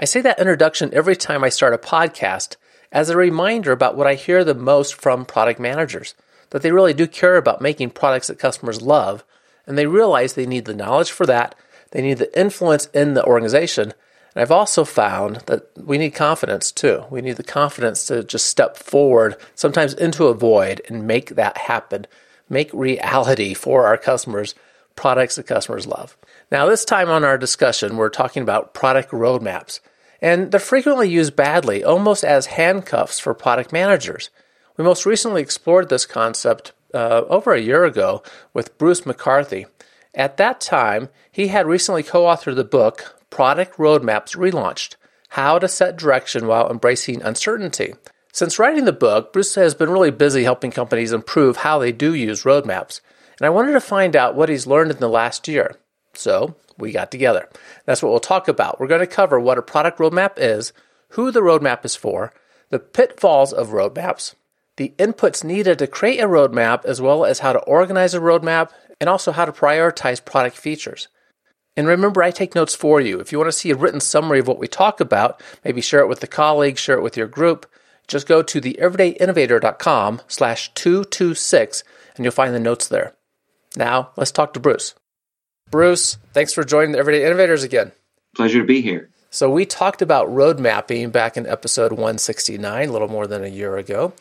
I say that introduction every time I start a podcast as a reminder about what I hear the most from product managers that they really do care about making products that customers love, and they realize they need the knowledge for that, they need the influence in the organization. And I've also found that we need confidence too. We need the confidence to just step forward, sometimes into a void, and make that happen, make reality for our customers products that customers love. Now, this time on our discussion, we're talking about product roadmaps, and they're frequently used badly, almost as handcuffs for product managers. We most recently explored this concept uh, over a year ago with Bruce McCarthy. At that time, he had recently co authored the book Product Roadmaps Relaunched How to Set Direction While Embracing Uncertainty. Since writing the book, Bruce has been really busy helping companies improve how they do use roadmaps and I wanted to find out what he's learned in the last year. So we got together. That's what we'll talk about. We're going to cover what a product roadmap is, who the roadmap is for, the pitfalls of roadmaps, the inputs needed to create a roadmap, as well as how to organize a roadmap, and also how to prioritize product features. And remember, I take notes for you. If you want to see a written summary of what we talk about, maybe share it with a colleague, share it with your group, just go to theeverydayinnovator.com slash 226 and you'll find the notes there. Now, let's talk to Bruce. Bruce, thanks for joining the Everyday Innovators again. Pleasure to be here. So, we talked about road mapping back in episode 169, a little more than a year ago.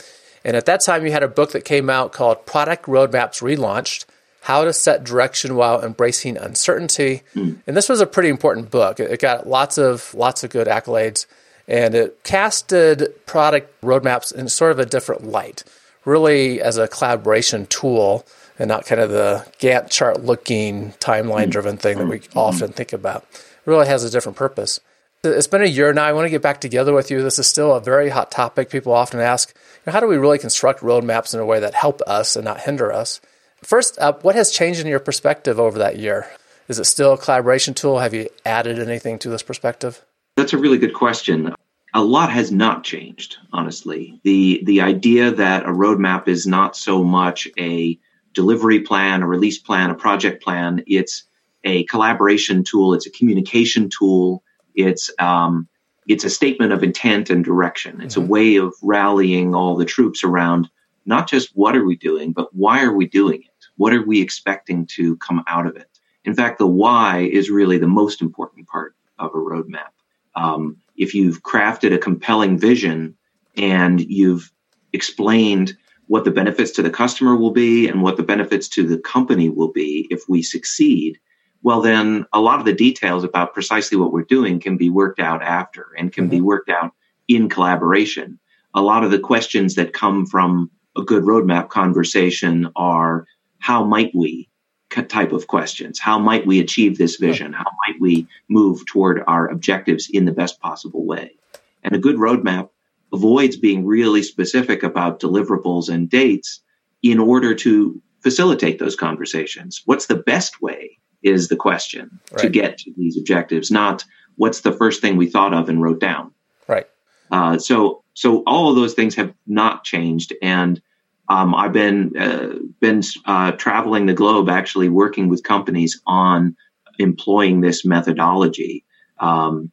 And at that time, you had a book that came out called Product Roadmaps Relaunched How to Set Direction While Embracing Uncertainty. Mm. And this was a pretty important book. It got lots of, lots of good accolades. And it casted product roadmaps in sort of a different light, really as a collaboration tool and not kind of the Gantt chart looking timeline hmm. driven thing that we often think about. It really has a different purpose. It's been a year now. I want to get back together with you. This is still a very hot topic. People often ask, you know, how do we really construct roadmaps in a way that help us and not hinder us? First up, what has changed in your perspective over that year? Is it still a collaboration tool? Have you added anything to this perspective? That's a really good question. A lot has not changed, honestly. The the idea that a roadmap is not so much a delivery plan, a release plan, a project plan. It's a collaboration tool. It's a communication tool. It's um, it's a statement of intent and direction. It's mm-hmm. a way of rallying all the troops around not just what are we doing, but why are we doing it? What are we expecting to come out of it? In fact, the why is really the most important part of a roadmap. Um, if you've crafted a compelling vision and you've explained what the benefits to the customer will be and what the benefits to the company will be if we succeed, well, then a lot of the details about precisely what we're doing can be worked out after and can mm-hmm. be worked out in collaboration. A lot of the questions that come from a good roadmap conversation are how might we type of questions. How might we achieve this vision? How might we move toward our objectives in the best possible way? And a good roadmap avoids being really specific about deliverables and dates in order to facilitate those conversations. What's the best way is the question right. to get to these objectives, not what's the first thing we thought of and wrote down. Right. Uh, so, so all of those things have not changed, and um, I've been uh, been uh, traveling the globe, actually working with companies on employing this methodology. Um,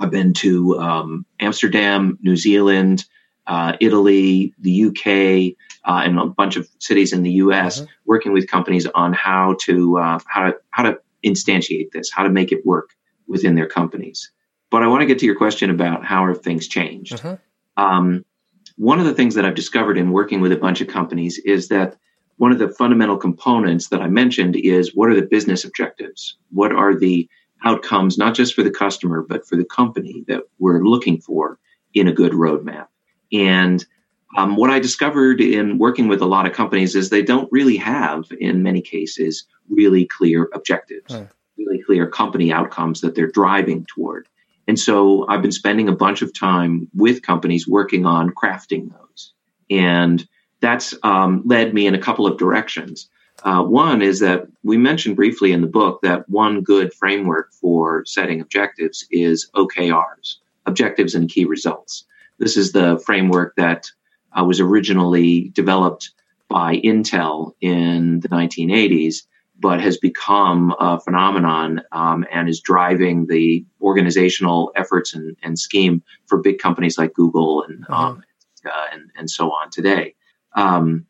I've been to um, Amsterdam, New Zealand, uh, Italy, the UK, uh, and a bunch of cities in the US, mm-hmm. working with companies on how to uh, how to how to instantiate this, how to make it work within their companies. But I want to get to your question about how have things changed. Mm-hmm. Um, one of the things that I've discovered in working with a bunch of companies is that one of the fundamental components that I mentioned is what are the business objectives? What are the outcomes, not just for the customer, but for the company that we're looking for in a good roadmap. And um, what I discovered in working with a lot of companies is they don't really have, in many cases, really clear objectives, really clear company outcomes that they're driving toward. And so I've been spending a bunch of time with companies working on crafting those. And that's um, led me in a couple of directions. Uh, one is that we mentioned briefly in the book that one good framework for setting objectives is OKRs, objectives and key results. This is the framework that uh, was originally developed by Intel in the 1980s, but has become a phenomenon um, and is driving the organizational efforts and, and, scheme for big companies like Google and um, uh, and, and so on today. Um,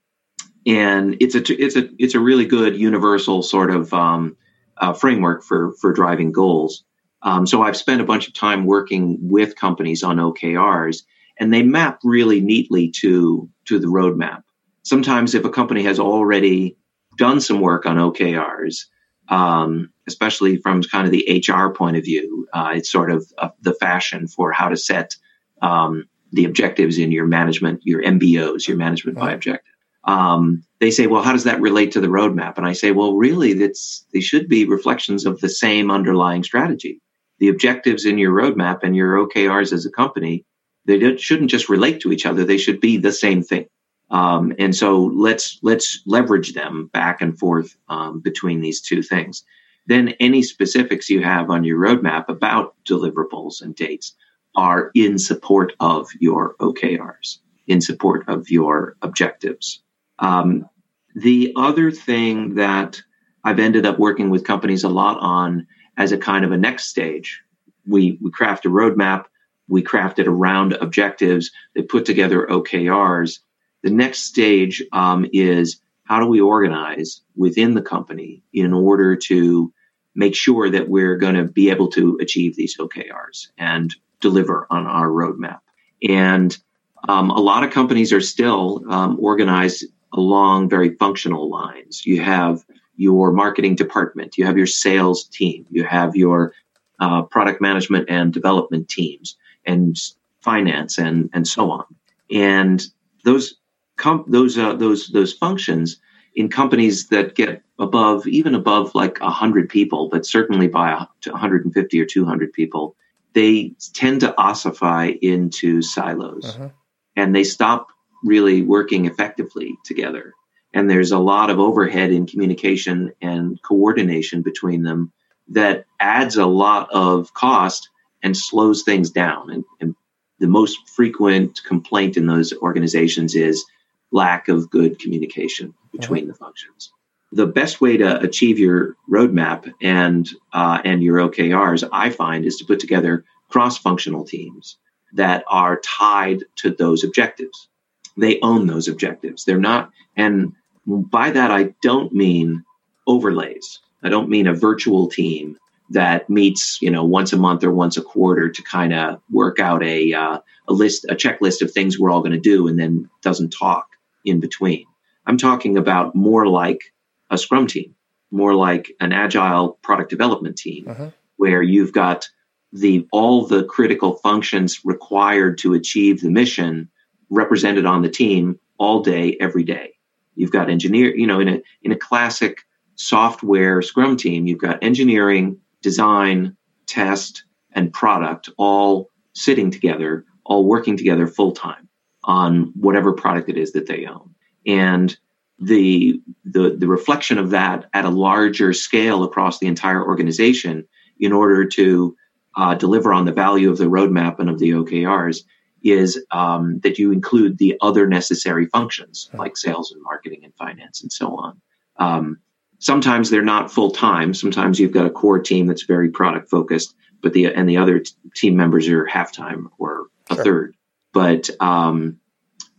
and it's a it's a it's a really good universal sort of um, uh, framework for for driving goals. Um, so I've spent a bunch of time working with companies on OKRs, and they map really neatly to to the roadmap. Sometimes, if a company has already done some work on OKRs, um, especially from kind of the HR point of view, uh, it's sort of uh, the fashion for how to set um, the objectives in your management, your MBOs, your management by objective. Um, they say, well, how does that relate to the roadmap? And I say, well, really, that's they should be reflections of the same underlying strategy. The objectives in your roadmap and your OKRs as a company they shouldn't just relate to each other; they should be the same thing. Um, and so let's let's leverage them back and forth um, between these two things. Then any specifics you have on your roadmap about deliverables and dates are in support of your OKRs, in support of your objectives. Um, the other thing that I've ended up working with companies a lot on as a kind of a next stage, we we craft a roadmap we crafted around objectives. They put together OKRs. The next stage um, is how do we organize within the company in order to make sure that we're going to be able to achieve these OKRs and deliver on our roadmap. And um, a lot of companies are still um, organized along very functional lines. You have your marketing department, you have your sales team, you have your uh, product management and development teams and finance and and so on. And those com- those uh, those those functions in companies that get above even above like 100 people but certainly by 150 or 200 people they tend to ossify into silos uh-huh. and they stop really working effectively together and there's a lot of overhead in communication and coordination between them that adds a lot of cost and slows things down. And, and the most frequent complaint in those organizations is lack of good communication between the functions. The best way to achieve your roadmap and uh, and your OKRs, I find, is to put together cross-functional teams that are tied to those objectives. They own those objectives. They're not, and by that I don't mean overlays. I don't mean a virtual team that meets you know once a month or once a quarter to kind of work out a uh, a list a checklist of things we're all going to do and then doesn't talk in between i'm talking about more like a scrum team more like an agile product development team uh-huh. where you've got the all the critical functions required to achieve the mission represented on the team all day every day you've got engineer you know in a in a classic software scrum team you've got engineering design, test, and product all sitting together, all working together full time on whatever product it is that they own. And the, the, the reflection of that at a larger scale across the entire organization in order to uh, deliver on the value of the roadmap and of the OKRs is um, that you include the other necessary functions like sales and marketing and finance and so on. Um, sometimes they're not full time. Sometimes you've got a core team that's very product focused, but the and the other t- team members are half time or a sure. third. But um,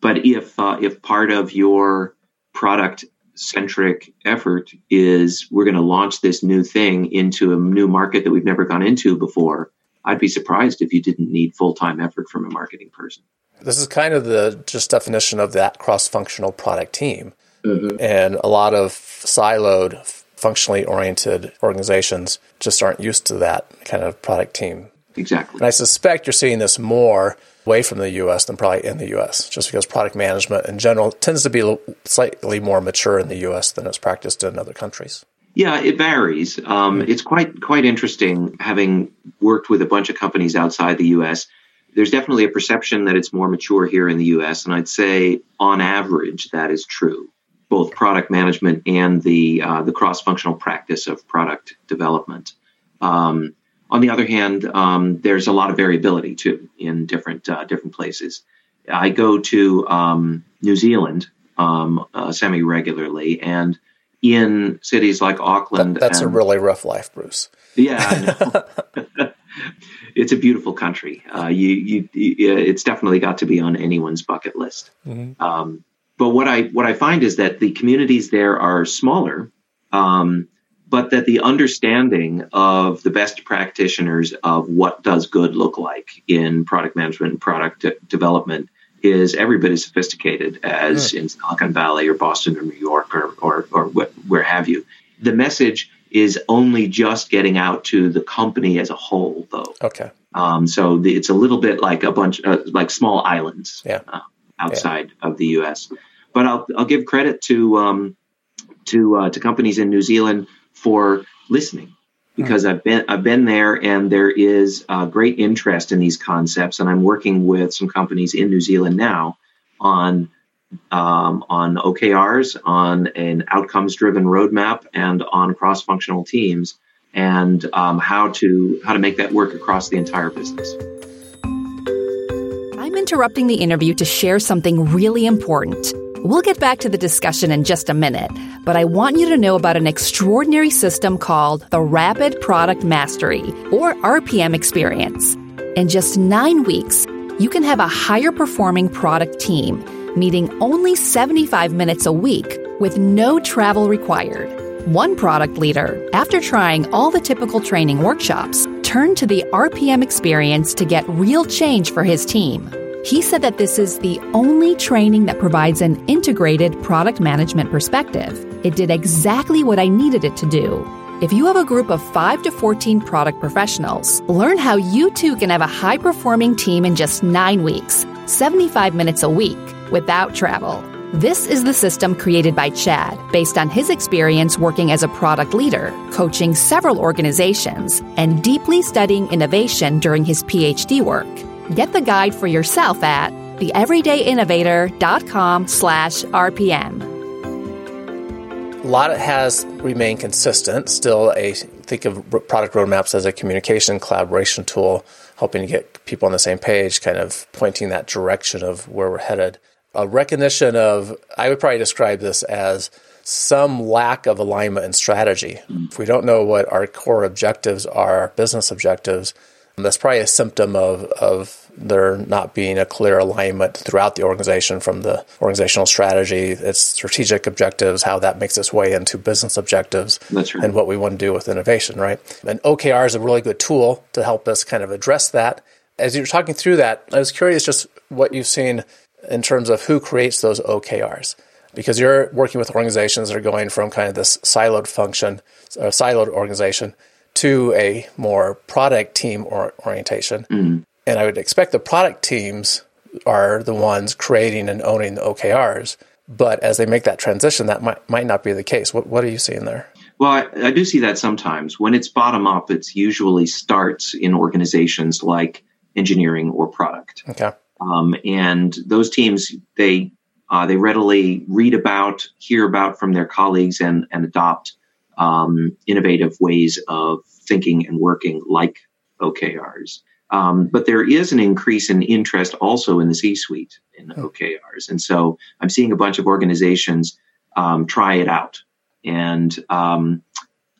but if uh, if part of your product centric effort is we're going to launch this new thing into a new market that we've never gone into before, I'd be surprised if you didn't need full time effort from a marketing person. This is kind of the just definition of that cross functional product team. Mm-hmm. And a lot of siloed, functionally oriented organizations just aren't used to that kind of product team. Exactly. And I suspect you're seeing this more away from the US than probably in the US, just because product management in general tends to be slightly more mature in the US than it's practiced in other countries. Yeah, it varies. Um, it's quite quite interesting having worked with a bunch of companies outside the U.S. There's definitely a perception that it's more mature here in the U.S., and I'd say on average that is true. Both product management and the uh, the cross functional practice of product development. Um, on the other hand, um, there's a lot of variability too in different uh, different places. I go to um, New Zealand um, uh, semi regularly, and in cities like Auckland. That, that's and, a really rough life, Bruce. Yeah, it's a beautiful country. Uh, you, you, you, it's definitely got to be on anyone's bucket list. Mm-hmm. Um, but what I what I find is that the communities there are smaller, um, but that the understanding of the best practitioners of what does good look like in product management and product de- development is every bit as sophisticated as mm. in Silicon Valley or Boston or New York or, or, or where have you. The message is only just getting out to the company as a whole, though. Okay. Um, so the, it's a little bit like a bunch, uh, like small islands yeah. uh, outside yeah. of the U.S. But I'll I'll give credit to um, to uh, to companies in New Zealand for listening because I've been I've been there and there is a great interest in these concepts and I'm working with some companies in New Zealand now on um, on OKRs, on an outcomes driven roadmap, and on cross functional teams and um, how to how to make that work across the entire business. I'm interrupting the interview to share something really important. We'll get back to the discussion in just a minute, but I want you to know about an extraordinary system called the Rapid Product Mastery, or RPM experience. In just nine weeks, you can have a higher performing product team, meeting only 75 minutes a week with no travel required. One product leader, after trying all the typical training workshops, turned to the RPM experience to get real change for his team. He said that this is the only training that provides an integrated product management perspective. It did exactly what I needed it to do. If you have a group of 5 to 14 product professionals, learn how you too can have a high performing team in just 9 weeks, 75 minutes a week, without travel. This is the system created by Chad based on his experience working as a product leader, coaching several organizations, and deeply studying innovation during his PhD work. Get the guide for yourself at theeverydayinnovator.com slash RPM. A lot has remained consistent. Still, a think of product roadmaps as a communication collaboration tool, helping to get people on the same page, kind of pointing that direction of where we're headed. A recognition of, I would probably describe this as some lack of alignment and strategy. Mm. If we don't know what our core objectives are, our business objectives, that's probably a symptom of, of there not being a clear alignment throughout the organization from the organizational strategy, its strategic objectives, how that makes its way into business objectives, right. and what we want to do with innovation, right? And OKR is a really good tool to help us kind of address that. As you're talking through that, I was curious just what you've seen in terms of who creates those OKRs. Because you're working with organizations that are going from kind of this siloed function, a siloed organization, to a more product team or orientation. Mm. And I would expect the product teams are the ones creating and owning the OKRs. But as they make that transition, that might, might not be the case. What, what are you seeing there? Well, I, I do see that sometimes. When it's bottom up, it usually starts in organizations like engineering or product. Okay. Um, and those teams, they uh, they readily read about, hear about from their colleagues, and and adopt um, innovative ways of thinking and working like OKRs. Um, but there is an increase in interest also in the C suite in. OKRs. And so I'm seeing a bunch of organizations um, try it out. And um,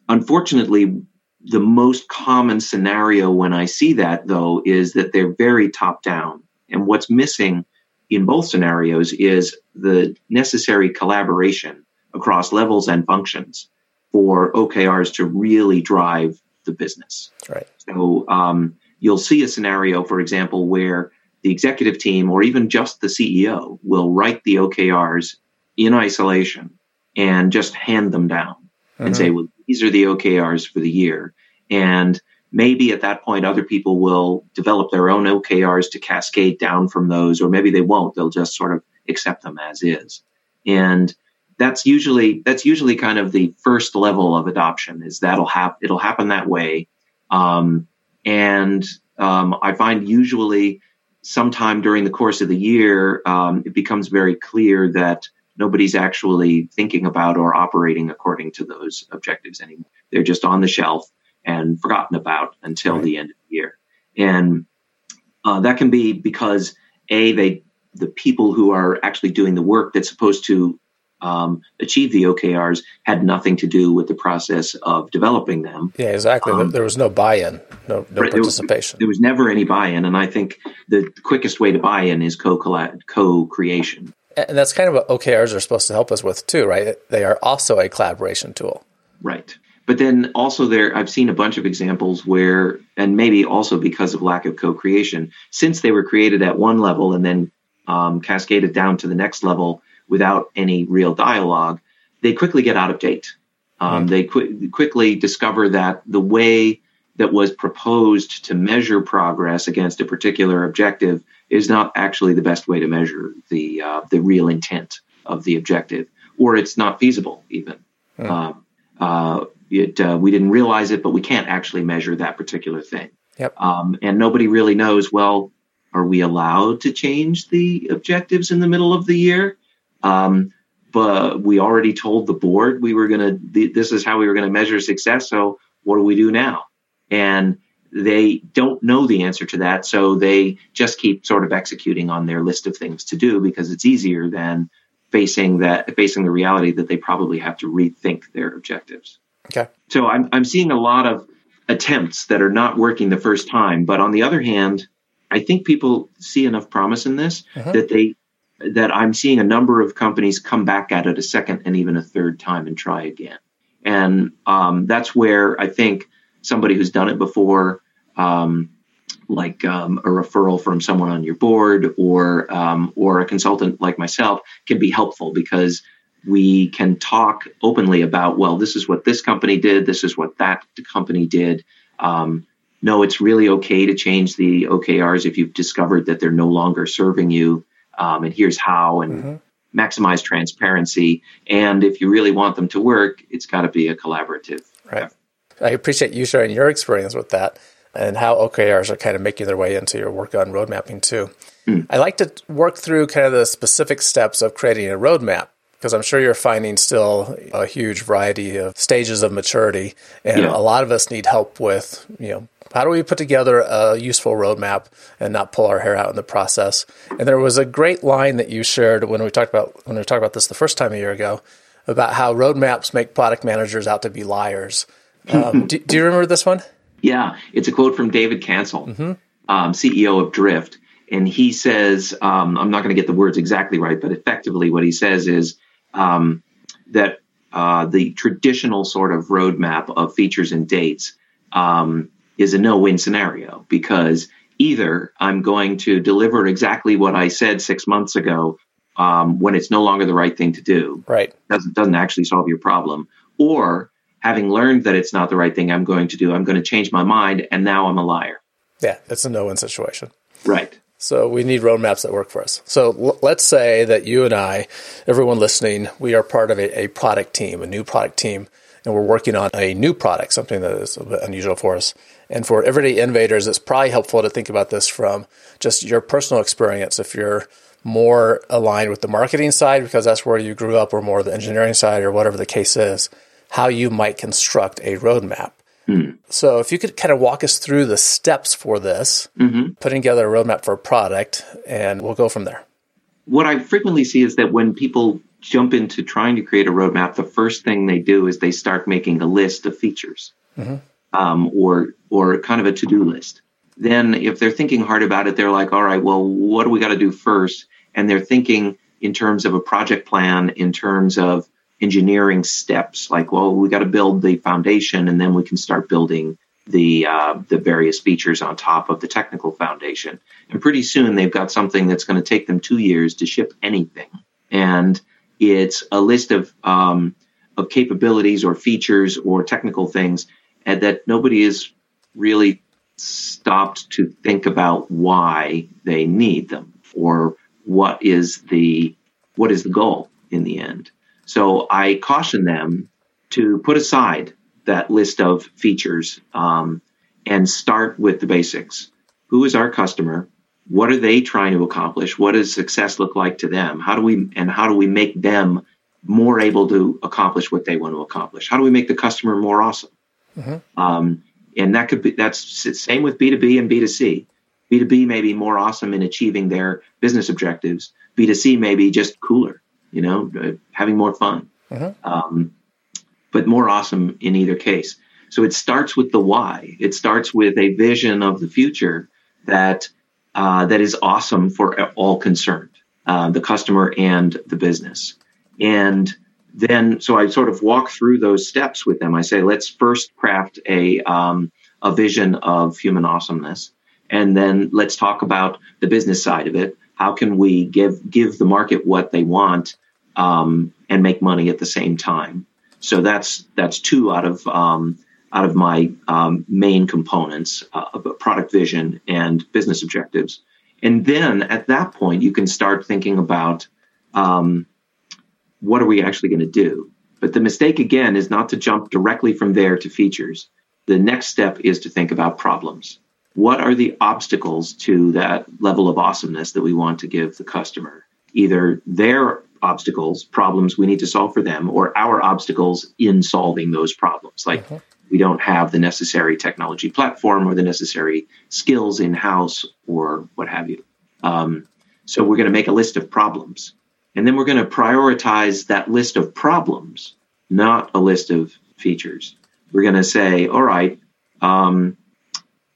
unfortunately, the most common scenario when I see that, though, is that they're very top down. And what's missing in both scenarios is the necessary collaboration across levels and functions for OKRs to really drive the business. Right. So um, you'll see a scenario, for example, where the executive team or even just the CEO will write the OKRs in isolation and just hand them down mm-hmm. and say, well, these are the OKRs for the year. And maybe at that point, other people will develop their own OKRs to cascade down from those, or maybe they won't. They'll just sort of accept them as is. And that's usually that's usually kind of the first level of adoption is that'll happen it'll happen that way um, and um, i find usually sometime during the course of the year um, it becomes very clear that nobody's actually thinking about or operating according to those objectives anymore they're just on the shelf and forgotten about until right. the end of the year and uh, that can be because a they the people who are actually doing the work that's supposed to um, achieve the OKRs had nothing to do with the process of developing them. Yeah, exactly. Um, there was no buy-in, no, no participation. There was, there was, never any buy-in, and I think the quickest way to buy-in is co co-creation. And that's kind of what OKRs are supposed to help us with too, right? They are also a collaboration tool. Right. But then also there, I've seen a bunch of examples where, and maybe also because of lack of co-creation, since they were created at one level and then um, cascaded down to the next level without any real dialogue, they quickly get out of date. Um, mm They qu- quickly discover that the way that was proposed to measure progress against a particular objective is not actually the best way to measure the uh, the real intent of the objective, or it's not feasible even. Mm. Uh, uh, it, uh, we didn't realize it, but we can't actually measure that particular thing. Yep. Um, and nobody really knows. Well, are we allowed to change the objectives in the middle of the year? Um, but we already told the board we were going to, this is how we were going to measure success. So what do we do now? And they don't know the answer to that. So they just keep sort of executing on their list of things to do because it's easier than facing that, facing the reality that they probably have to rethink their objectives. Okay. So I'm, I'm seeing a lot of attempts that are not working the first time. But on the other hand, I think people see enough promise in this uh-huh. that they that I'm seeing a number of companies come back at it a second and even a third time and try again. And um, that's where I think somebody who's done it before, um, like um, a referral from someone on your board or um, or a consultant like myself, can be helpful because we can talk openly about well, this is what this company did, this is what that company did. Um, no, it's really okay to change the OKRs if you've discovered that they're no longer serving you. Um, and here's how, and mm-hmm. maximize transparency. And if you really want them to work, it's got to be a collaborative. Right. I appreciate you sharing your experience with that and how OKRs are kind of making their way into your work on road mapping too. Mm. I like to work through kind of the specific steps of creating a roadmap because I'm sure you're finding still a huge variety of stages of maturity, and yeah. a lot of us need help with you know how do we put together a useful roadmap and not pull our hair out in the process? And there was a great line that you shared when we talked about when we talked about this the first time a year ago about how roadmaps make product managers out to be liars. Um, do, do, you remember this one? Yeah, it's a quote from David Cancel, mm-hmm. um, CEO of Drift, and he says, um, I'm not going to get the words exactly right, but effectively what he says is um, that uh, the traditional sort of roadmap of features and dates um, is a no win scenario because either I'm going to deliver exactly what I said six months ago um, when it's no longer the right thing to do. Right. Doesn't, doesn't actually solve your problem. Or having learned that it's not the right thing I'm going to do, I'm going to change my mind and now I'm a liar. Yeah, it's a no win situation. Right. So we need roadmaps that work for us. So l- let's say that you and I, everyone listening, we are part of a, a product team, a new product team, and we're working on a new product, something that is a bit unusual for us. And for everyday innovators, it's probably helpful to think about this from just your personal experience. If you're more aligned with the marketing side, because that's where you grew up, or more the engineering side, or whatever the case is, how you might construct a roadmap. Mm. So, if you could kind of walk us through the steps for this, mm-hmm. putting together a roadmap for a product, and we'll go from there. What I frequently see is that when people jump into trying to create a roadmap, the first thing they do is they start making a list of features. Mm-hmm um, or or kind of a to do list. Then, if they're thinking hard about it, they're like, all right, well, what do we got to do first? And they're thinking in terms of a project plan, in terms of engineering steps, like, well, we got to build the foundation, and then we can start building the uh, the various features on top of the technical foundation. And pretty soon, they've got something that's going to take them two years to ship anything. And it's a list of um, of capabilities or features or technical things and that nobody has really stopped to think about why they need them or what is the what is the goal in the end. So I caution them to put aside that list of features um, and start with the basics. Who is our customer? What are they trying to accomplish? What does success look like to them? How do we and how do we make them more able to accomplish what they want to accomplish? How do we make the customer more awesome? Mm-hmm. Um, and that could be that's same with B2B and B2C. B2B may be more awesome in achieving their business objectives. B2C may be just cooler, you know, uh, having more fun, mm-hmm. um, but more awesome in either case. So it starts with the why. It starts with a vision of the future that uh, that is awesome for all concerned, uh, the customer and the business. And then, so I sort of walk through those steps with them. I say, let's first craft a um, a vision of human awesomeness, and then let's talk about the business side of it. How can we give give the market what they want um, and make money at the same time? So that's that's two out of um, out of my um, main components uh, of product vision and business objectives. And then at that point, you can start thinking about um, what are we actually going to do? But the mistake again is not to jump directly from there to features. The next step is to think about problems. What are the obstacles to that level of awesomeness that we want to give the customer? Either their obstacles, problems we need to solve for them, or our obstacles in solving those problems. Like uh-huh we don't have the necessary technology platform or the necessary skills in house or what have you. Um, so we're going to make a list of problems. And then we're going to prioritize that list of problems, not a list of features. We're going to say, all right, um,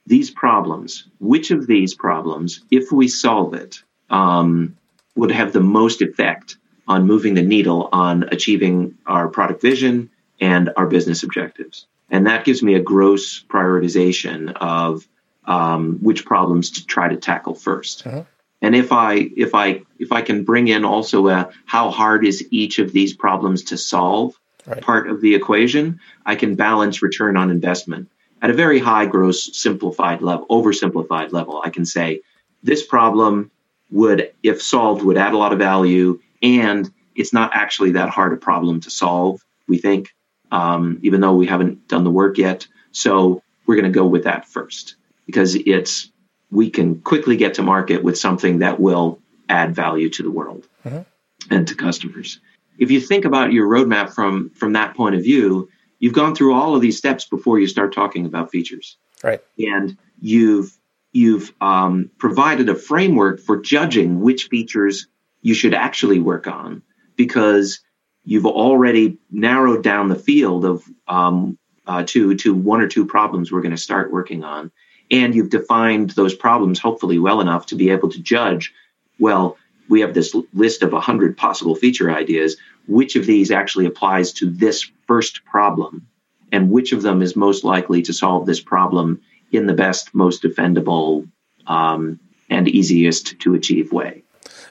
these problems, which of these problems, if we solve it, um, would have the most effect on moving the needle on achieving our product vision and our business objectives and that gives me a gross prioritization of um, which problems to try to tackle 1st uh-huh. And if I if I if I can bring in also a how hard is each of these problems to solve right. part of the equation, I can balance return on investment at a very high gross simplified level, oversimplified level. I can say this problem would, if solved, would add a lot of value, and it's not actually that hard a problem to solve. We think um, even though we haven't done the work yet. So we're going to go with that first because it's we can quickly get to market with something that will add value to the world mm-hmm. and to customers. If you think about your roadmap from from that point of view, you've gone through all of these steps before you start talking about features, right? And you've you've um, provided a framework for judging which features you should actually work on because you've already narrowed down the field of um, uh, to to one or two problems we're going to start working on, and you've defined those problems hopefully well enough to be able to judge. Well, we have this list of hundred possible feature ideas. Which of these actually applies to this first problem, and which of them is most likely to solve this problem in the best, most defendable, um, and easiest to achieve way?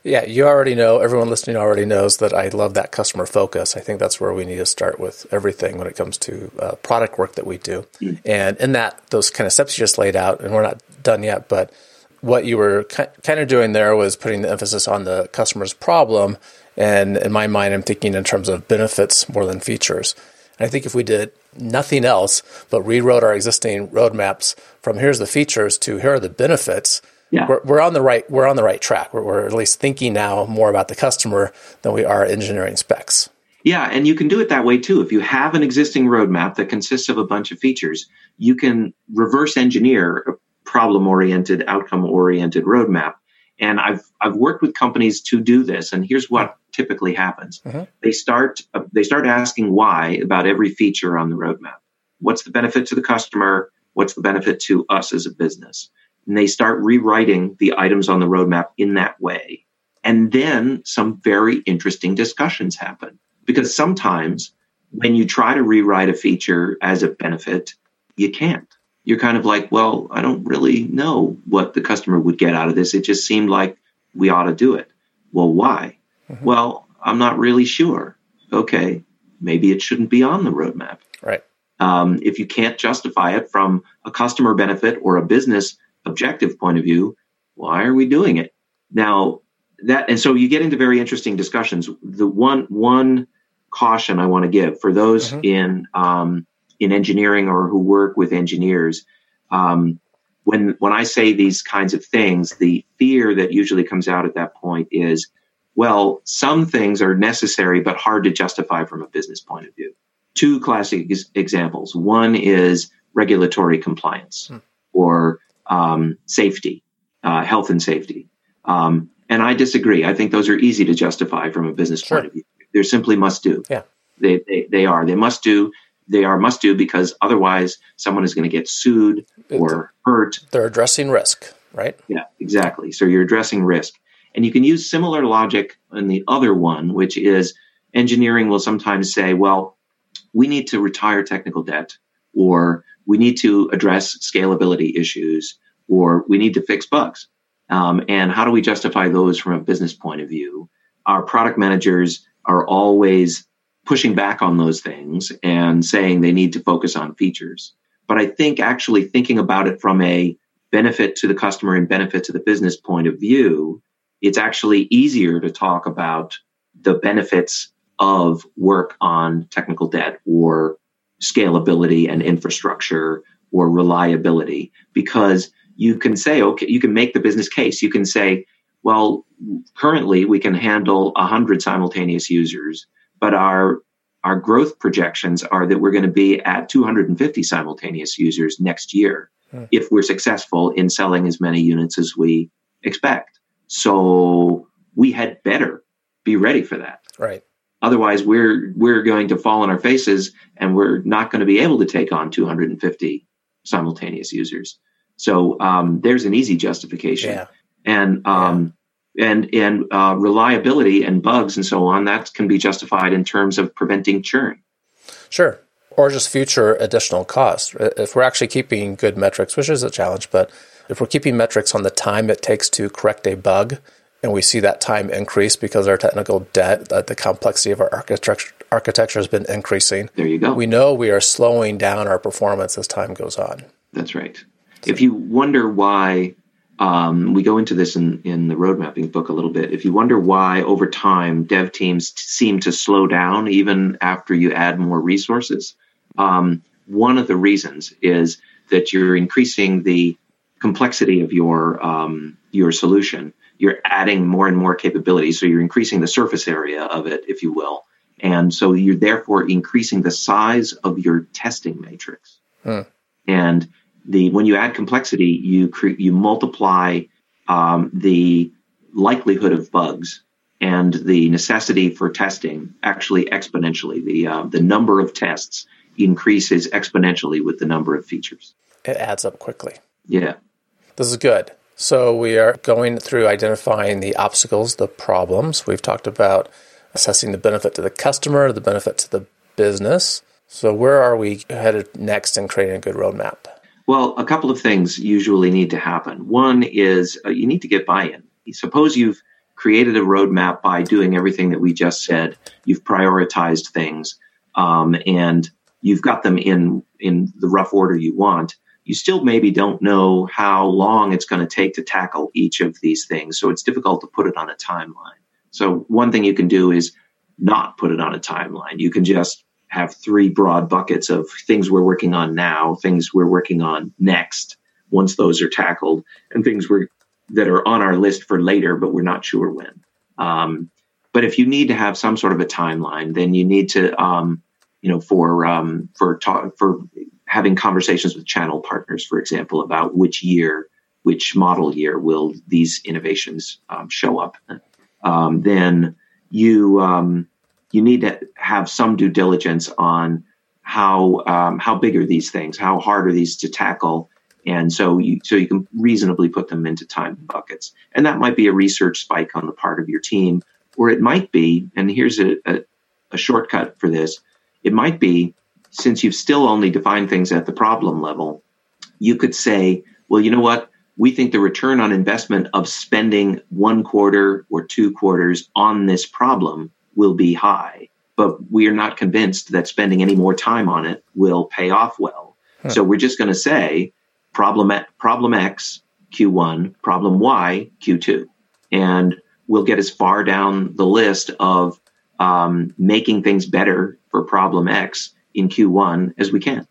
Yeah, you already know, everyone listening already knows that I love that customer focus. I think that's where we need to start with everything when it comes to uh, product work that we do. Mm. And in that, those kind of steps you just laid out, and we're not done yet, but what you were kind of doing there was putting the emphasis on the customer's problem. And in my mind, I'm thinking in terms of benefits more than features. And I think if we did nothing else but rewrote our existing roadmaps from here's the features to here are the benefits, yeah. we're, we're on the right we're on the right track. We're, we're at least thinking now more about the customer than we are engineering specs. Yeah, and you can do it that way too. If you have an existing roadmap that consists of a bunch of features, you can reverse engineer a problem oriented, outcome oriented roadmap. And I've I've worked with companies to do this, and here's what typically happens: mm-hmm. they start uh, they start asking why about every feature on the roadmap. What's the benefit to the customer? What's the benefit to us as a business? And they start rewriting the items on the roadmap in that way. And then some very interesting discussions happen because sometimes when you try to rewrite a feature as a benefit, you can't. You're kind of like, well, I don't really know what the customer would get out of this. It just seemed like we ought to do it. Well, why? Mm-hmm. Well, I'm not really sure. Okay, maybe it shouldn't be on the roadmap. Right. Um, if you can't justify it from a customer benefit or a business objective point of view, why are we doing it? Now that and so you get into very interesting discussions. The one one caution I want to give for those mm-hmm. in um, in engineering or who work with engineers. Um, when when I say these kinds of things, the fear that usually comes out at that point is, well, some things are necessary but hard to justify from a business point of view. Two classic ex- examples. One is regulatory compliance hmm. or um, safety, uh, health and safety. Um, and I disagree. I think those are easy to justify from a business sure. point of view. They're simply must do. Yeah. They, they, they are. They must do. They are must do because otherwise someone is going to get sued or hurt. They're addressing risk, right? Yeah, exactly. So you're addressing risk. And you can use similar logic in the other one, which is engineering will sometimes say, well, we need to retire technical debt, or we need to address scalability issues, or we need to fix bugs. Um, and how do we justify those from a business point of view? Our product managers are always pushing back on those things and saying they need to focus on features. But I think actually thinking about it from a benefit to the customer and benefit to the business point of view, it's actually easier to talk about the benefits of work on technical debt or scalability and infrastructure or reliability because you can say, okay, you can make the business case. You can say, well, currently we can handle 100 simultaneous users, but our our growth projections are that we're going to be at 250 simultaneous users next year hmm. if we're successful in selling as many units as we expect. So we had better be ready for that. Right. Otherwise, we're we're going to fall on our faces, and we're not going to be able to take on 250 simultaneous users. So um, there's an easy justification, yeah. and um, yeah. and and uh, reliability and bugs and so on that can be justified in terms of preventing churn. Sure, or just future additional costs. If we're actually keeping good metrics, which is a challenge, but if we're keeping metrics on the time it takes to correct a bug, and we see that time increase because our technical debt, that the complexity of our architecture architecture has been increasing. There you go. We know we are slowing down our performance as time goes on. That's right if you wonder why, um, we go into this in, in the road mapping book a little bit. If you wonder why over time dev teams seem to slow down even after you add more resources, um, one of the reasons is that you're increasing the complexity of your um, your solution. You're adding more and more capabilities, so you're increasing the surface area of it, if you will, and so you're therefore increasing the size of your testing matrix. Hmm. And the when you add complexity, you cre- you multiply um, the likelihood of bugs and the necessity for testing actually exponentially. The uh, the number of tests increases exponentially with the number of features. It adds up quickly. Yeah, this is good. So we are going through identifying the obstacles, the problems. We've talked about assessing the benefit to the customer, the benefit to the business. So where are we headed next in creating a good roadmap? Well, a couple of things usually need to happen. One is uh, you need to get buy in. Suppose you've created a roadmap by doing everything that we just said, you've prioritized things, um, and you've got them in, in the rough order you want. You still maybe don't know how long it's going to take to tackle each of these things. So it's difficult to put it on a timeline. So one thing you can do is not put it on a timeline. You can just have three broad buckets of things we're working on now, things we're working on next, once those are tackled, and things we're, that are on our list for later, but we're not sure when. Um, but if you need to have some sort of a timeline, then you need to, um, you know, for um, for talk, for having conversations with channel partners, for example, about which year, which model year will these innovations um, show up. Um, then you um, you need to have some due diligence on how um, how big are these things, how hard are these to tackle, and so you so you can reasonably put them into time buckets. And that might be a research spike on the part of your team, or it might be, and here's a, a, a shortcut for this, it might be since you've still only defined things at the problem level, you could say, well, you know what? We think the return on investment of spending one quarter or two quarters on this problem will be high, but we are not convinced that spending any more time on it will pay off well. Huh. So we're just going to say problem, problem X, Q1, problem Y, Q2. And we'll get as far down the list of um, making things better for problem X in Q1 as we can.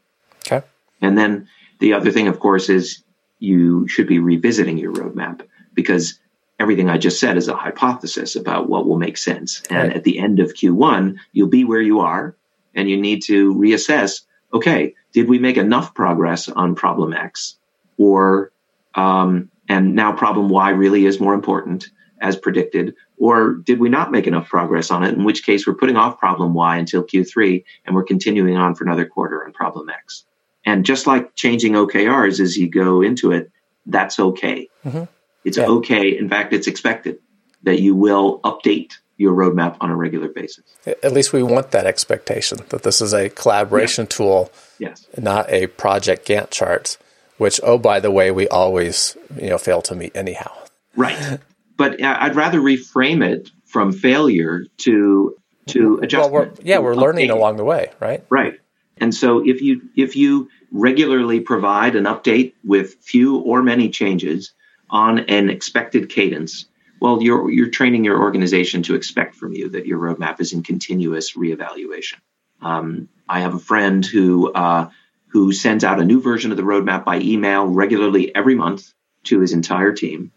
Okay. And then the other thing, of course, is you should be revisiting your roadmap because everything I just said is a hypothesis about what will make sense. And Right. at the end of Q1, you'll be where you are and you need to reassess okay, did we make enough progress on problem X? Or, um, and now problem Y really is more important as predicted? Or did we not make enough progress on it? In which case, we're putting off problem Y until Q3 and we're continuing on for another quarter on problem X. And just like changing OKRs as you go into it, that's okay. Mhm. It's Yeah. okay. In fact, it's expected that you will update your roadmap on a regular basis. At least we want that expectation that this is a collaboration tool, Yes. not a project Gantt chart, which, oh, by the way, we always you know fail to meet anyhow. Right. But uh, I'd rather reframe it from failure to to Well, adjustment. we're, yeah, we're learning along the way, right? Right. And so if you if you regularly provide an update with few or many changes on an expected cadence, well, you're you're training your organization to expect from you that your roadmap is in continuous reevaluation. Um, I have a friend who uh, who sends out a new version of the roadmap by email regularly every month to his entire team,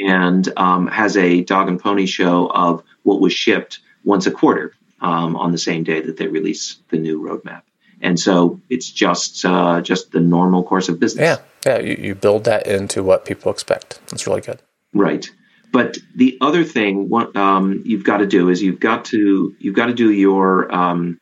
and um, has a dog and pony show of what was shipped once a quarter um, on the same day that they release the new roadmap. And so it's just uh, just the normal course of business. Yeah, yeah. You, you build that into what people expect. That's really good. Right. But the other thing what um, you've got to do is you've got to you've got to do your um,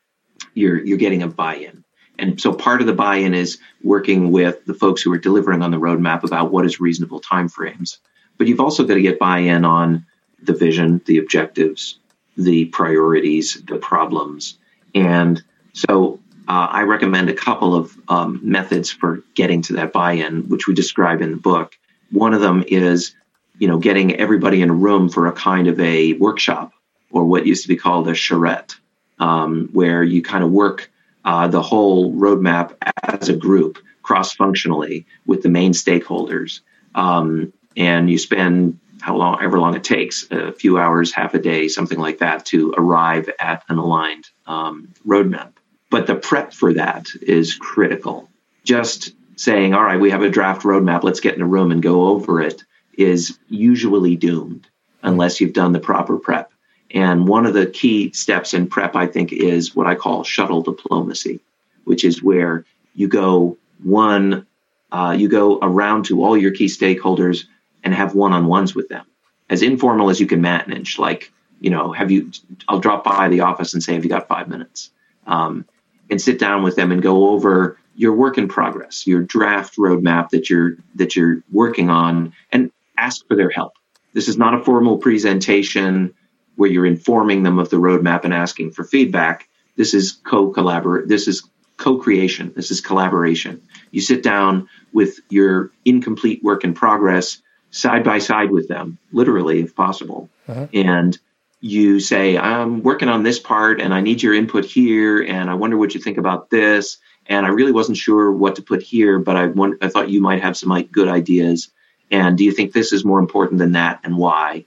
you're you're getting a buy-in. And so part of the buy-in is working with the folks who are delivering on the roadmap about what is reasonable timeframes. But you've also got to get buy-in on the vision, the objectives, the priorities, the problems. And so uh, I recommend a couple of um, methods for getting to that buy-in, which we describe in the book. One of them is, you know, getting everybody in a room for a kind of a workshop, or what used to be called a charrette, um, where you kind of work uh, the whole roadmap as a group, cross-functionally, with the main stakeholders, um, and you spend how long, ever long it takes, a few hours, half a day, something like that, to arrive at an aligned um, roadmap. But the prep for that is critical. Just saying, all right, we have a draft roadmap, let's get in a room and go over it, is usually doomed unless you've done the proper prep. And one of the key steps in prep, I think, is what I call shuttle diplomacy, which is where you go one, uh, you go around to all your key stakeholders and have one-on-ones with them, as informal as you can manage. Like, you know, have you? I'll drop by the office and say, have you got five minutes? Um, and sit down with them and go over your work in progress, your draft roadmap that you're that you're working on, and ask for their help. This is not a formal presentation where you're informing them of the roadmap and asking for feedback. This is co-collaborate. This is co-creation. This is collaboration. You sit down with your incomplete work in progress side by side with them, literally, if possible, and you say, I'm working on this part and I need your input here. And I wonder what you think about this. And I really wasn't sure what to put here, but I, want, I thought you might have some like good ideas. And do you think this is more important than that and why?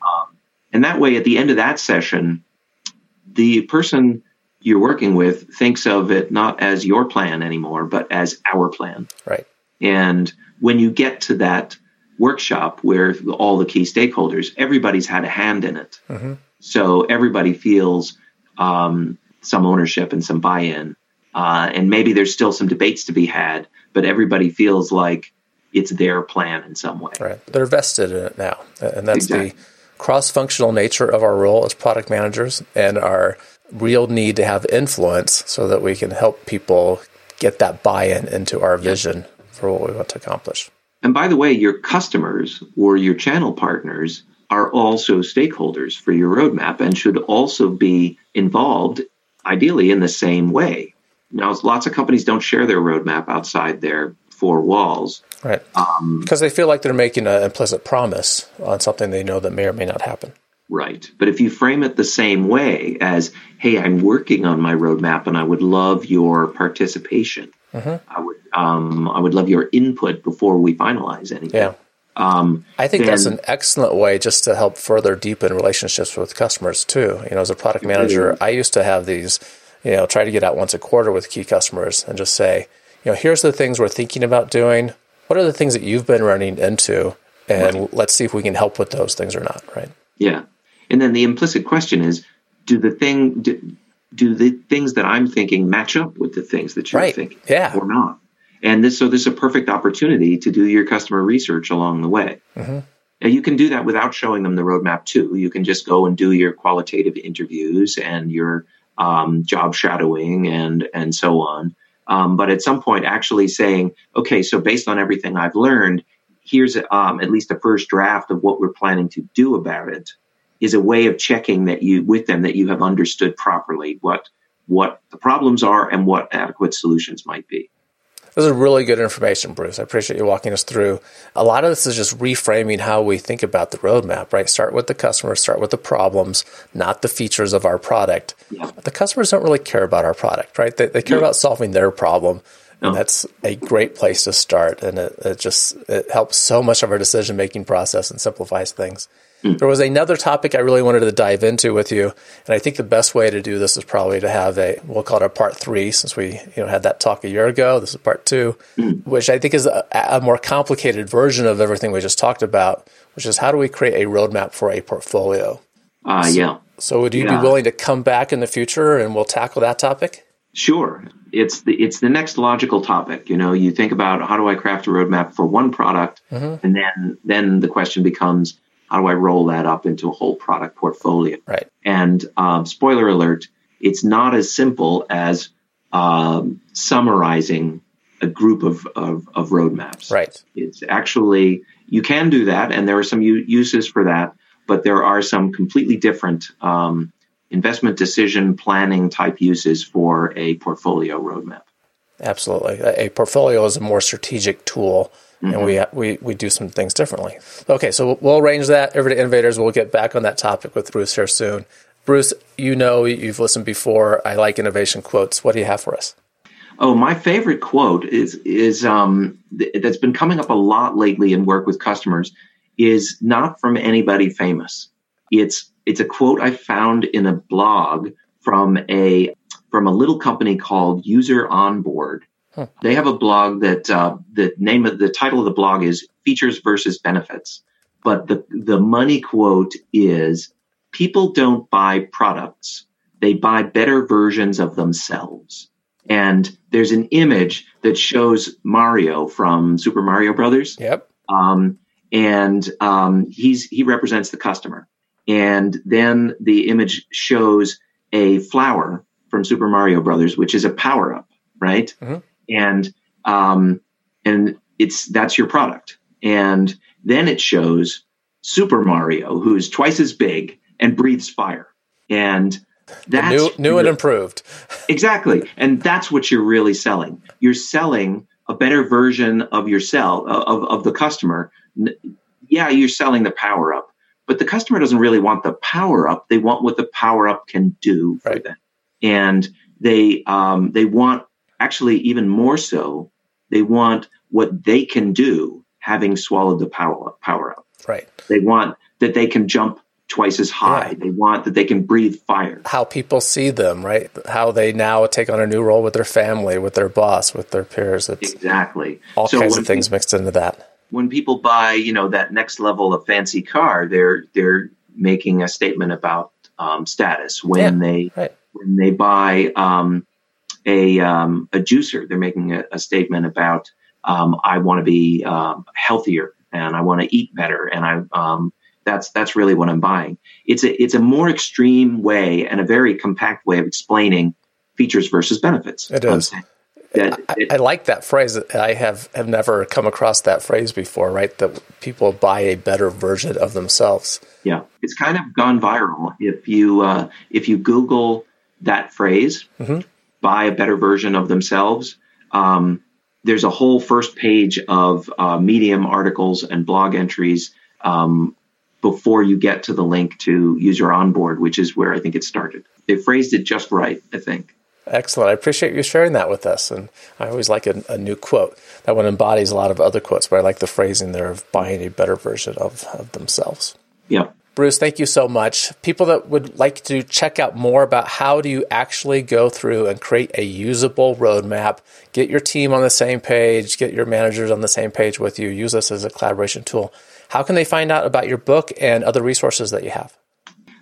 Um, and that way, at the end of that session, the person you're working with thinks of it not as your plan anymore, but as our plan. Right. And when you get to that workshop where all the key stakeholders, everybody's had a hand in it. So everybody feels um, some ownership and some buy in. Uh, and maybe there's still some debates to be had, but everybody feels like it's their plan in some way. Right. They're vested in it now. And that's Exactly. the cross functional nature of our role as product managers and our real need to have influence so that we can help people get that buy in into our vision for what we want to accomplish. And by the way, your customers or your channel partners are also stakeholders for your roadmap and should also be involved, ideally, in the same way. Now, lots of companies don't share their roadmap outside their four walls. Right. Um, because they feel like they're making an implicit promise on something they know that may or may not happen. Right. But if you frame it the same way as, hey, I'm working on my roadmap and I would love your participation. I would um, I would love your input before we finalize anything. Yeah. Um, I think that's an excellent way just to help further deepen relationships with customers too. You know, as a product manager, I used to have these, you know, try to get out once a quarter with key customers and just say, you know, here's the things we're thinking about doing. What are the things that you've been running into? And right. let's see if we can help with those things or not, right? Yeah. And then the implicit question is, do the thing do, do the things that I'm thinking match up with the things that you're right. thinking yeah. or not? And this, so this is a perfect opportunity to do your customer research along the way. Mm-hmm. And you can do that without showing them the roadmap too. You can just go and do your qualitative interviews and your um, job shadowing and and so on. Um, but at some point, actually saying, okay, so based on everything I've learned, here's um, at least a first draft of what we're planning to do about it. Is a way of checking that you with them that you have understood properly what what the problems are and what adequate solutions might be. This is really good information, Bruce. I appreciate you walking us through. A lot of this is just reframing how we think about the roadmap, right? Start with the customer, start with the problems, not the features of our product. Yeah. The customers don't really care about our product, right? They, they care yeah. about solving their problem. And that's a great place to start. And it, it just it helps so much of our decision making process and simplifies things. Mm. There was another topic I really wanted to dive into with you, and I think the best way to do this is probably to have a we'll call it a part three, since we you know had that talk a year ago. This is part two, mm. which I think is a, a, more complicated version of everything we just talked about, which is how do we create a roadmap for a portfolio? Uh, so, yeah. So would you yeah. be willing to come back in the future and we'll tackle that topic? Sure. It's the it's the next logical topic. You know, you think about how do I craft a roadmap for one product, mm-hmm. and then then the question becomes how do I roll that up into a whole product portfolio? Right. And um, spoiler alert, it's not as simple as um, summarizing a group of, of, of, roadmaps. Right. It's actually, you can do that, and there are some u- uses for that, but there are some completely different um, investment decision planning type uses for a portfolio roadmap. Absolutely. A portfolio is a more strategic tool Mm-hmm. and we, mm-hmm. we we do some things differently. Okay, so we'll arrange that. Everyday Innovators, we'll get back on that topic with Bruce here soon. Bruce, you know you've listened before. I like innovation quotes. What do you have for us? Oh, my favorite quote is is um, th- that's been coming up a lot lately in work with customers. Is not from anybody famous. It's it's a quote I found in a blog from a from a little company called User Onboard, they have a blog that uh, the name of the title of the blog is Features versus Benefits. But the, the money quote is people don't buy products, they buy better versions of themselves. And there's an image that shows Mario from Super Mario Brothers. Yep. Um, and um, he's he represents the customer. And then the image shows a flower from Super Mario Brothers, which is a power up, right? Mm-hmm and um, and it's that's your product. And then it shows Super Mario, who is twice as big and breathes fire, and that's new, new and improved. exactly, and that's what you're really selling. You're selling a better version of yourself of of the customer. Yeah, you're selling the power up, but the customer doesn't really want the power up. They want what the power up can do for them, and they um, they want actually even more so, they want what they can do having swallowed the power power up. Right. They want that they can jump twice as high. Yeah. They want that they can breathe fire. How people see them, right? How they now take on a new role with their family, with their boss, with their peers. It's exactly. All so kinds of things mixed into that. When people buy, you know, that next level of fancy car, they're they're making a statement about um, status. When yeah, they right. When they buy um, a, um, a juicer. They're making a, a statement about um, I want to be um, healthier and I want to eat better, and I um, that's that's really what I'm buying. It's a it's a more extreme way and a very compact way of explaining features versus benefits. It is. That, I, it, I, like that phrase. I have, have never come across that phrase before, right? That people buy a better version of themselves. Yeah, it's kind of gone viral. If you uh, if you Google that phrase, mm-hmm buy a better version of themselves. Um, there's a whole first page of uh, Medium articles and blog entries um, before you get to the link to User Onboard, which is where I think it started. They phrased it just right, I think. Excellent. I appreciate you sharing that with us. And I always like a, a, new quote. That one embodies a lot of other quotes, but I like the phrasing there of buying a better version of, of themselves. Yeah. Bruce, thank you so much. People that would like to check out more about how do you actually go through and create a usable roadmap, get your team on the same page, get your managers on the same page with you, use this as a collaboration tool. How can they find out about your book and other resources that you have?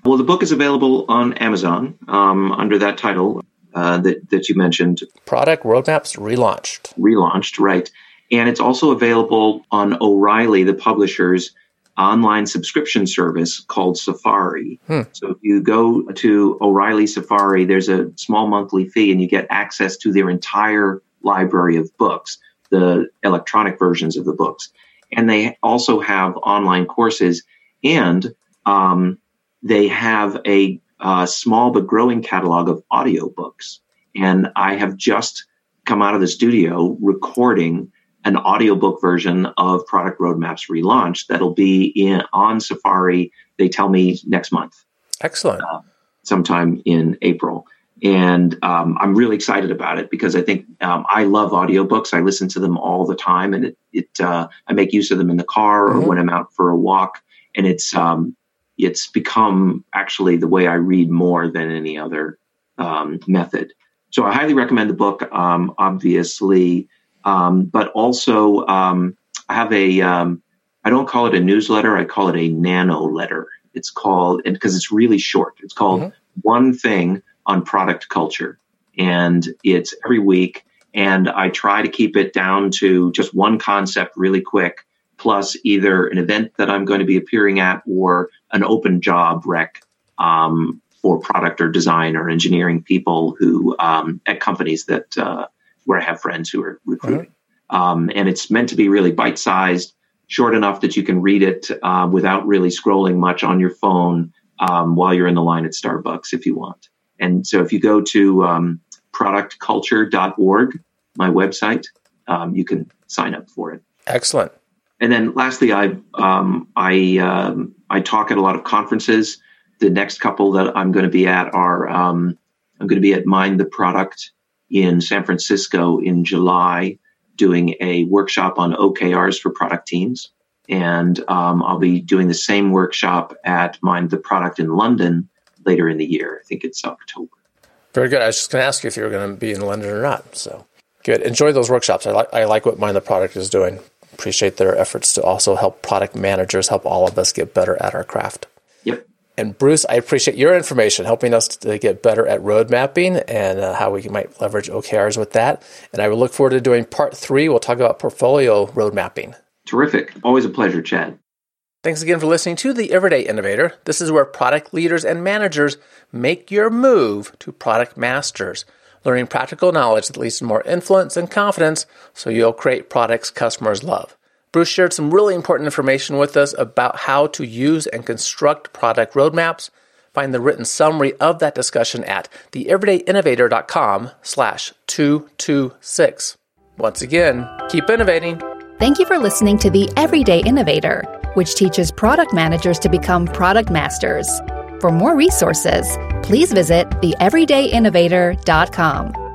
Well, the book is available on Amazon um, under that title uh, that, that you mentioned. Product Roadmaps Relaunched. Relaunched, right. And it's also available on O'Reilly, the publisher's online subscription service called Safari. Hmm. So if you go to O'Reilly Safari, there's a small monthly fee and you get access to their entire library of books, the electronic versions of the books. And they also have online courses and um, they have a uh, small but growing catalog of audiobooks. And I have just come out of the studio recording an audiobook version of Product Roadmaps Relaunch that'll be in on Safari. They tell me next month. Excellent. Uh, sometime in April. And um, I'm really excited about it because I think um, I love audiobooks. I listen to them all the time, and it, it uh, I make use of them in the car or mm-hmm. when I'm out for a walk. And it's um, it's become actually the way I read more than any other um, method. So I highly recommend the book, um, obviously, um, but also um, I have a, um, I don't call it a newsletter, I call it a nano letter. It's called, because it's really short, it's called mm-hmm. One Thing on Product Culture. And it's every week. And I try to keep it down to just one concept really quick plus either an event that I'm going to be appearing at or an open job rec um, for product or design or engineering people who um, at companies that uh, where I have friends who are recruiting. Um, and it's meant to be really bite sized, short enough that you can read it uh, without really scrolling much on your phone um, while you're in the line at Starbucks if you want. And so if you go to um, productculture.org, my website, um, you can sign up for it. Excellent. And then lastly, I um, I um, I talk at a lot of conferences. The next couple that I'm going to be at are um, I'm going to be at Mind the Product in San Francisco in July, doing a workshop on OKRs for product teams, and um, I'll be doing the same workshop at Mind the Product in London later in the year. I think it's October. Very good. I was just going to ask you if you were going to be in London or not. So good. Enjoy those workshops. I like I like what Mind the Product is doing appreciate their efforts to also help product managers help all of us get better at our craft. Yep. And Bruce, I appreciate your information, helping us to get better at road mapping and uh, how we might leverage OKRs with that. And I will look forward to doing part three. We'll talk about portfolio road mapping. Terrific. Always a pleasure, Chad. Thanks again for listening to The Everyday Innovator. This is where product leaders and managers make your move to product masters learning practical knowledge that leads to more influence and confidence so you'll create products customers love. Bruce shared some really important information with us about how to use and construct product roadmaps. Find the written summary of that discussion at theeverydayinnovator.com slash 226. Once again, keep innovating. Thank you for listening to The Everyday Innovator, which teaches product managers to become product masters. For more resources, please visit theeverydayinnovator.com.